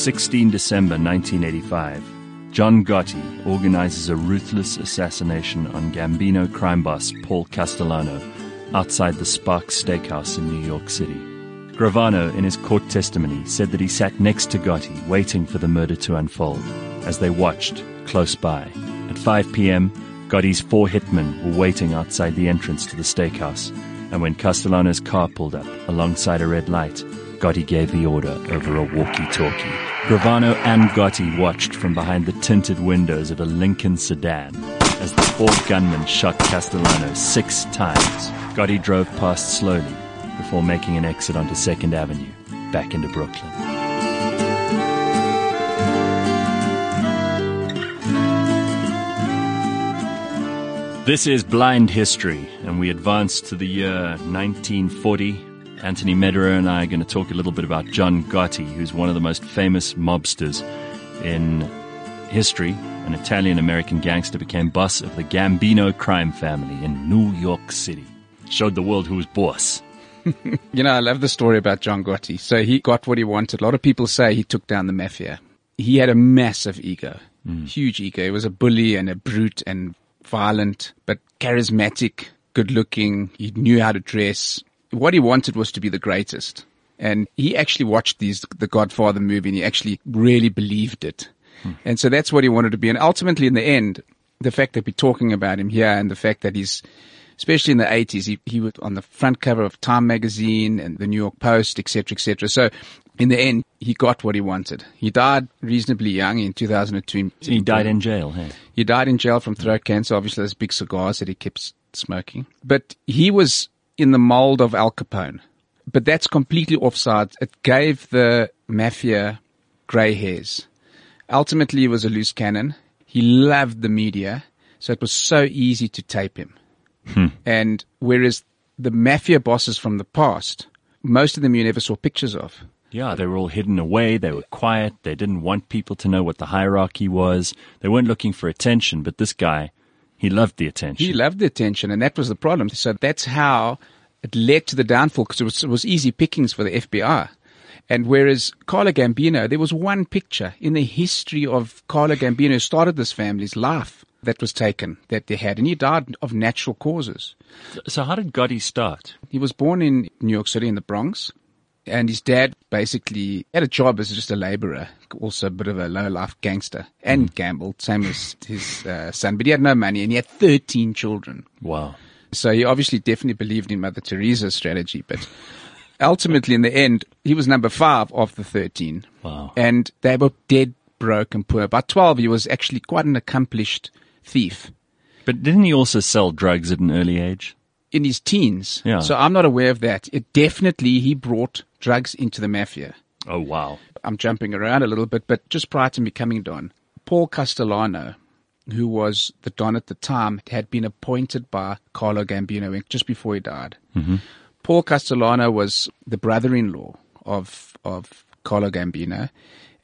16 December 1985, John Gotti organizes a ruthless assassination on Gambino crime boss Paul Castellano outside the Sparks Steakhouse in New York City. Gravano, in his court testimony, said that he sat next to Gotti waiting for the murder to unfold as they watched close by. At 5 p.m., Gotti's four hitmen were waiting outside the entrance to the steakhouse, and when Castellano's car pulled up alongside a red light, Gotti gave the order over a walkie-talkie. Gravano and Gotti watched from behind the tinted windows of a Lincoln sedan as the four gunmen shot Castellano six times. Gotti drove past slowly before making an exit onto 2nd Avenue, back into Brooklyn. This is Blind History, and we advance to the year 1940. Anthony Medera and I are going to talk a little bit about John Gotti, who's one of the most famous mobsters in history. An Italian American gangster became boss of the Gambino crime family in New York City. Showed the world who was boss. You know, I love the story about John Gotti. So he got what he wanted. A lot of people say he took down the mafia. He had a massive ego, hmm. huge ego. He was a bully and a brute and violent, but charismatic, good looking. He knew how to dress. What he wanted was to be the greatest. And he actually watched these, the Godfather movie and he actually really believed it. Hmm. And so that's what he wanted to be. And ultimately in the end, the fact that we're talking about him here and the fact that he's, especially in the 80s, he, he was on the front cover of Time magazine and the New York Post, etc., etc. So in the end, he got what he wanted. He died reasonably young in 2002. He died in jail, hey? He died in jail from throat cancer. Obviously, those big cigars that he kept smoking. But he was in the mold of Al Capone. But that's completely offside. It gave the mafia grey hairs. Ultimately, he was a loose cannon. He loved the media, so it was so easy to tape him. Hmm. And whereas the mafia bosses from the past, most of them you never saw pictures of. Yeah, they were all hidden away. They were quiet. They didn't want people to know what the hierarchy was. They weren't looking for attention, but this guy, he loved the attention. He loved the attention, and that was the problem. So that's how it led to the downfall because it was, it was easy pickings for the FBI. And whereas Carlo Gambino, there was one picture in the history of Carlo Gambino who started this family's life that was taken that they had, and he died of natural causes. so how did Gotti start? He was born in New York City in the Bronx, and his dad basically had a job as just a laborer, also a bit of a low life gangster, and gambled, same as his uh, son. But he had no money, and he had 13 children. Wow. So he obviously definitely believed in Mother Teresa's strategy, but ultimately in the end, he was number five of the 13. Wow. And they were dead broke and poor. By 12, he was actually quite an accomplished thief But didn't he also sell drugs at an early age? in his teens. Yeah. So I'm not aware of that. It definitely, he brought drugs into the mafia. Oh, wow. I'm jumping around a little bit, but just prior to becoming Don, Paul Castellano, who was the Don at the time, had been appointed by Carlo Gambino just before he died. Mm-hmm. Paul Castellano was the brother-in-law of of Carlo Gambino,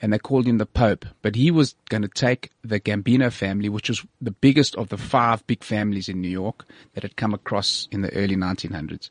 and they called him the Pope. But he was going to take the Gambino family, which was the biggest of the five big families in New York that had come across in the early 1900s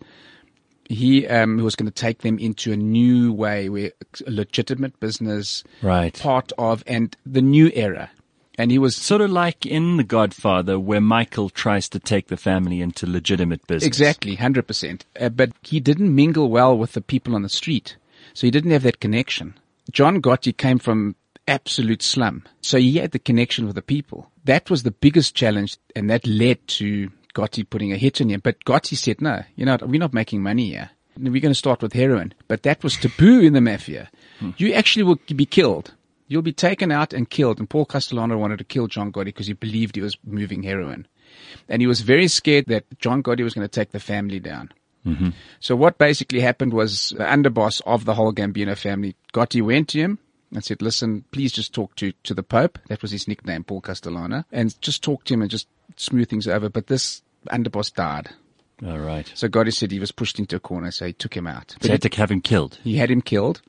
he um, was going to take them into a new way where a legitimate business Right. part of and the new era. And he was Sort of like in The Godfather, where Michael tries to take the family into legitimate business. exactly 100% uh, but he didn't mingle well with the people on the street. So he didn't have that connection. John gotti came from absolute slum. So he had the connection with the people. That was the biggest challenge and that led to gotti putting a hit on him but gotti said no you know we're not making money here we're going to start with heroin but that was taboo in the mafia hmm. you actually will be killed You'll be taken out and killed. And Paul Castellano wanted to kill John Gotti because he believed he was moving heroin. And he was very scared that John Gotti was going to take the family down. Mm-hmm. So what basically happened was the underboss of the whole Gambino family, Gotti went to him and said, listen, please just talk to, to the Pope. That was his nickname, Paul Castellano. And just talk to him and just smooth things over. But this underboss died. All right. So Gotti said he was pushed into a corner, so he took him out. So he had to have him killed. he had him killed.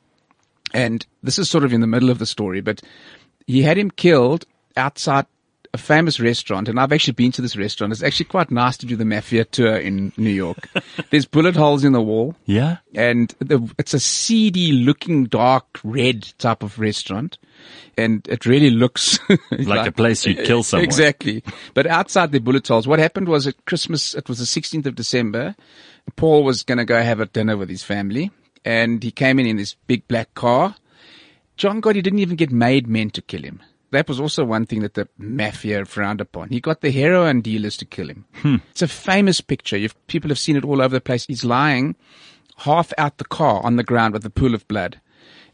And this is sort of in the middle of the story, but he had him killed outside a famous restaurant, and I've actually been to this restaurant. It's actually quite nice to do the mafia tour in New York. There's bullet holes in the wall. Yeah? And the, it's a seedy looking dark red type of restaurant. And it really looks like, like, a place you'd kill someone. Exactly. But outside the bullet holes, what happened was at Christmas, it was the 16th of December. Paul was going to go have a dinner with his family and he came in in this big black car. John Gotti didn't even get made men to kill him that was also one thing that the mafia frowned upon. He got the heroin dealers to kill him. Hmm. It's a famous picture. You've, people have seen it all over the place. He's lying half out the car on the ground with a pool of blood.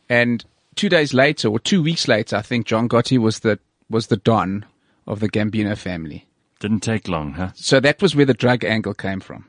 And two days later, or two weeks later, I think John Gotti was the, was the Don of the Gambino family. Didn't take long, huh? So that was where the drug angle came from.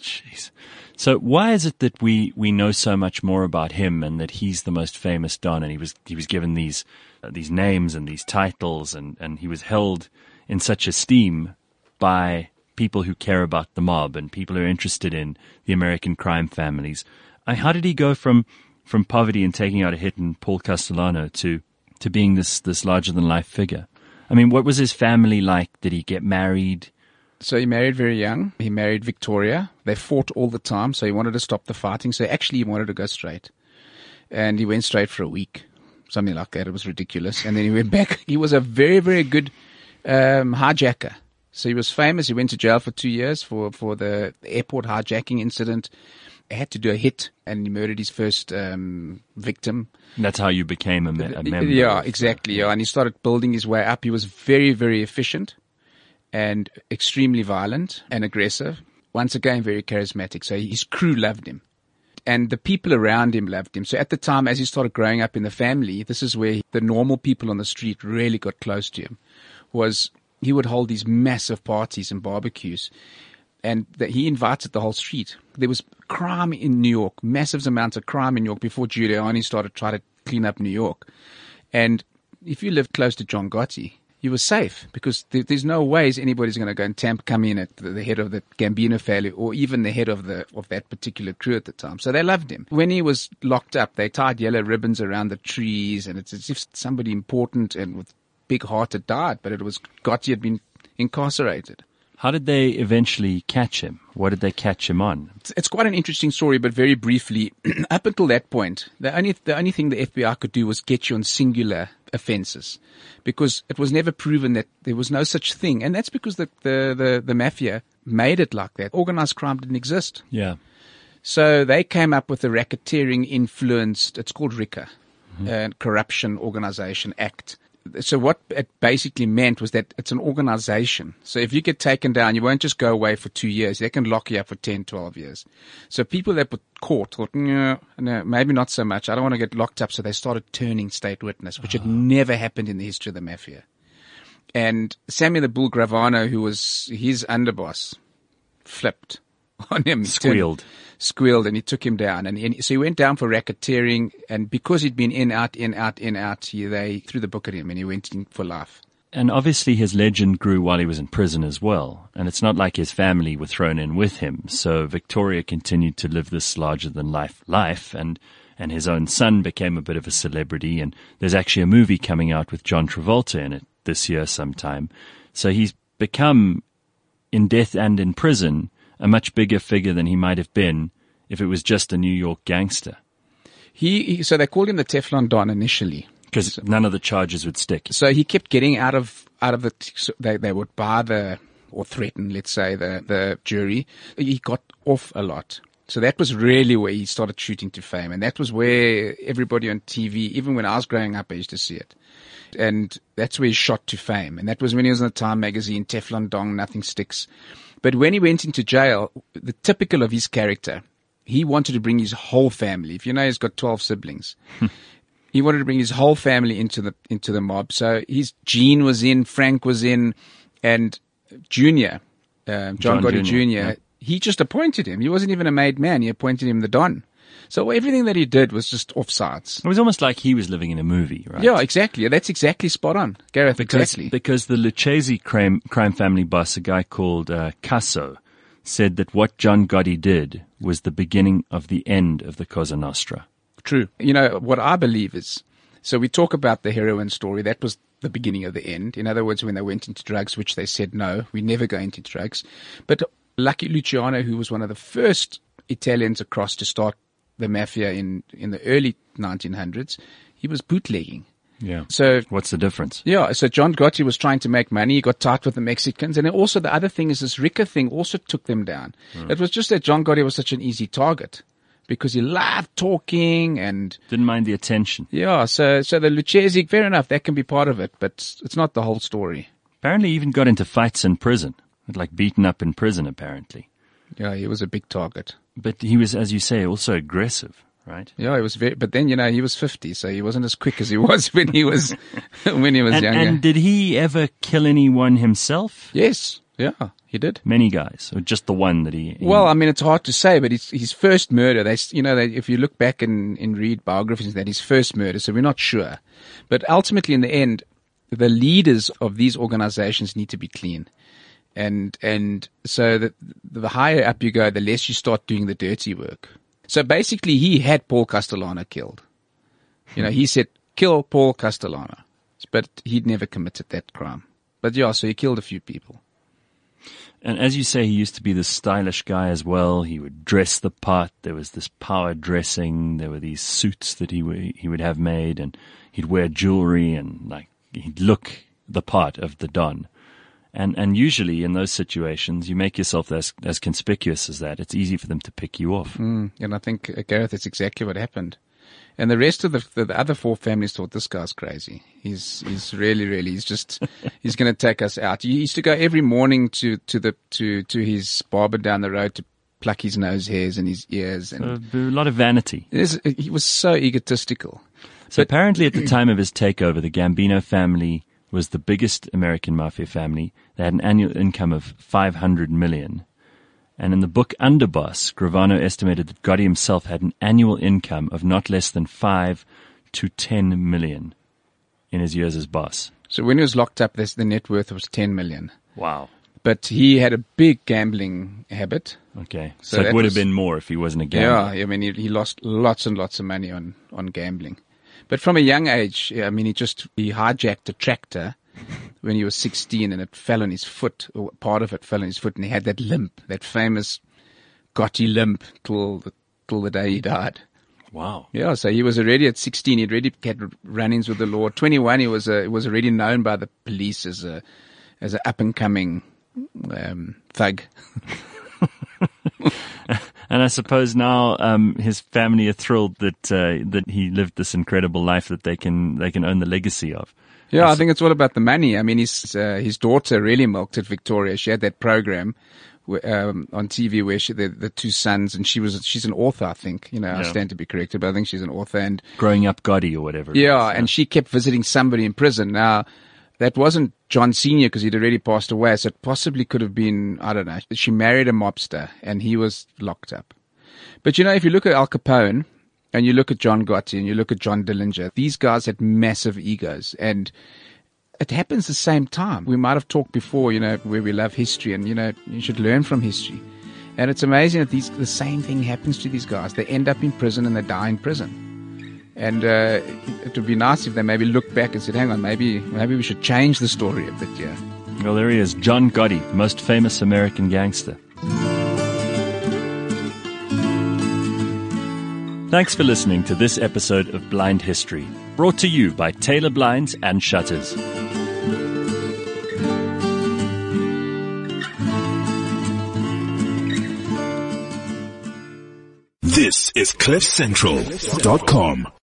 Jeez. So why is it that we, we know so much more about him and that he's the most famous Don and he was, he was given these uh, these names and these titles, and, and he was held in such esteem by people who care about the mob and people who are interested in the American crime families. I, how did he go from from poverty and taking out a hit in Paul Castellano to to being this this larger than life figure? I mean, what was his family like? Did he get married? So he married very young. He married Victoria. They fought all the time, so he wanted to stop the fighting. So actually, he wanted to go straight, and he went straight for a week something like that. It was ridiculous. And then he went back. He was a very, very good um, hijacker. So he was famous. He went to jail for two years for, for the airport hijacking incident. He had to do a hit and he murdered his first um, victim. That's how you became a, me- a member. Yeah, exactly. Yeah. And he started building his way up. He was very, very efficient and extremely violent and aggressive. Once again, very charismatic. So his crew loved him and the people around him loved him. So at the time, as he started growing up in the family, this is where the normal people on the street really got close to him. Was he would hold these massive parties and barbecues, and that he invited the whole street. There was crime in New York, massive amounts of crime in New York before Giuliani started trying to clean up New York. And if you lived close to John Gotti, you were safe because there, there's no ways anybody's going to go and tamp come in at the, the, head of the Gambino family or even the head of the of that particular crew at the time. So they loved him. When he was locked up, they tied yellow ribbons around the trees, and it's as if somebody important and with big heart had died, but it was Gotti had been incarcerated. How did they eventually catch him? What did they catch him on? It's, it's quite an interesting story, but very briefly, up until that point, the only the only thing the FBI could do was get you on singular offences, because it was never proven that there was no such thing, and that's because the the the, the mafia made it like that. Organized crime didn't exist. Yeah. So they came up with the racketeering influenced. It's called RICA, mm-hmm. uh, Corruption Organization Act so what it basically meant was that it's an organization. So if you get taken down, you won't just go away for two years. They can lock you up for 10, 12 years. So people that were caught thought, no, no, maybe not so much. I don't want to get locked up. So they started turning state witness, which oh. had ah. never happened in the history of the mafia. And Samuel the Bull Gravano, who was his underboss, flipped on him. Squealed. Turned, squealed and he took him down. And, he, so he went down for racketeering. And because he'd been in, out, in, out, in, out, he, they threw the book at him and he went in for life. And obviously his legend grew while he was in prison as well. And it's not like his family were thrown in with him. So Victoria continued to live this larger than life life and and his own son became a bit of a celebrity and there's actually a movie coming out with John Travolta in it this year sometime. So he's become in death and in prison a much bigger figure than he might have been if it was just a New York gangster. He, he so they called him the Teflon Don initially because so, none of the charges would stick. So he kept getting out of out of the. So they they would bar the or threaten, let's say, the the jury. He got off a lot. So that was really where he started shooting to fame, and that was where everybody on TV, even when I was growing up, I used to see it. And that's where he shot to fame, and that was when he was in the Time magazine, Teflon Don, Nothing Sticks. But when he went into jail, the typical of his character, he wanted to bring his whole family. If you know, he's got 12 siblings. he wanted to bring his whole family into the, into the mob. So his Gene was in, Frank was in, and Junior, uh, John, John Gotti Jr., Jr. Yeah. he just appointed him. He wasn't even a made man. He appointed him the Don. So everything that he did was just offsides. It was almost like he was living in a movie, right? Yeah, exactly. That's exactly spot on, Gareth. Because, exactly. Because the Lucchese crime, crime family boss, a guy called uh, Casso, said that what John Gotti did was the beginning of the end of the Cosa Nostra. True. You know, what I believe is So we talk about the heroin story. That was the beginning of the end. In other words, when they went into drugs, which they said, no, we never go into drugs. But Lucky Luciano, who was one of the first Italians across to start the mafia in, in the early 1900s, he was bootlegging. Yeah. So What's the difference? yeah, so John Gotti was trying to make money. He got tight with the Mexicans. And also the other thing is this Ricker thing also took them down. Hmm. It was just that John Gotti was such an easy target because he loved talking and Didn't mind the attention. yeah, so, so the Lucchese, fair enough, that can be part of it, but it's not the whole story. Apparently, he even got into fights in prison. Like beaten up in prison, apparently. Yeah, he was a big target. But he was, as you say, also aggressive, right? Yeah, he was very, but then, you know, he was 50, so he wasn't as quick as he was when he was, when he was And, younger. and did he ever kill anyone himself? yes, yeah, he did. Many guys, or just the one that he? he- Well, I mean, it's hard to say, but his, his first murder, they, you know, they, if you look back and, and read biographies, that his first murder, so we're not sure. But ultimately, in the end, the leaders of these organizations need to be clean. And, and so the, the higher up you go, the less you start doing the dirty work. So basically, he had Paul Castellano killed. You know, he said, kill Paul Castellano. But he'd never committed that crime. But yeah, so he killed a few people. And as you say, he used to be this stylish guy as well. He would dress the part. There was this power dressing. There were these suits that he would, he would have made and he'd wear jewelry and like he'd look the part of the Don. And, and usually in those situations, you make yourself as, as conspicuous as that. It's easy for them to pick you off. Mm, and I think uh, Gareth, that's exactly what happened. And the rest of the, the, the other four families thought this guy's crazy. He's he's really really he's just he's going to take us out. He used to go every morning to to the to to his barber down the road to pluck his nose hairs and his ears, and A, a lot of vanity. it is, he was so egotistical. So apparently at the time of his takeover, the Gambino family was the biggest American mafia family. They had an annual income of 500 million. And in the book Underboss, Gravano estimated that Gotti himself had an annual income of not less than 5 to 10 million in his years as boss. So when he was locked up, this, the net worth was ten million. Wow. But he had a big gambling habit. Okay. So So, it would was- have been more if he wasn't a gambler. Yeah, I mean, he, he lost lots and lots of money on, on gambling. But from a young age, I mean, he just, he hijacked a tractor when he was 16 and it fell on his foot, or part of it fell on his foot and he had that limp, that famous Gotti limp till the, till the day he died. Wow. Yeah, so he was already at 16, he'd already had run-ins with the law. 21, he was, a, was already known by the police as a, as an up and coming, um, thug. And I suppose now um, his family are thrilled that uh, that he lived this incredible life that they can they can own the legacy of. Yeah, I think it's all about the money. I mean, his uh, his daughter really milked it, Victoria. She had that program um, on TV where she the, the two sons, and she was she's an author, I think. You know, I stand to be corrected, but I think she's an author. And Growing up Gotti or whatever. yeah, and she kept visiting somebody in prison. Now, that wasn't John Senior because he'd already passed away, so it possibly could have been I don't know. She married a mobster, and he was locked up. But you know, if you look at Al Capone and you look at John Gotti and you look at John Dillinger, these guys had massive egos and it happens the same time. We might have talked before, you know, where we love history and, you know, you should learn from history. And it's amazing that these, the same thing happens to these guys. They end up in prison and they die in prison. And, uh, it would be nice if they maybe looked back and said, hang on, maybe, maybe we should change the story a bit, yeah. Well, there he is, John Gotti, the most famous American gangster. Thanks for listening to this episode of Blind History, brought to you by Taylor Blinds and Shutters. This is CliffCentral.com.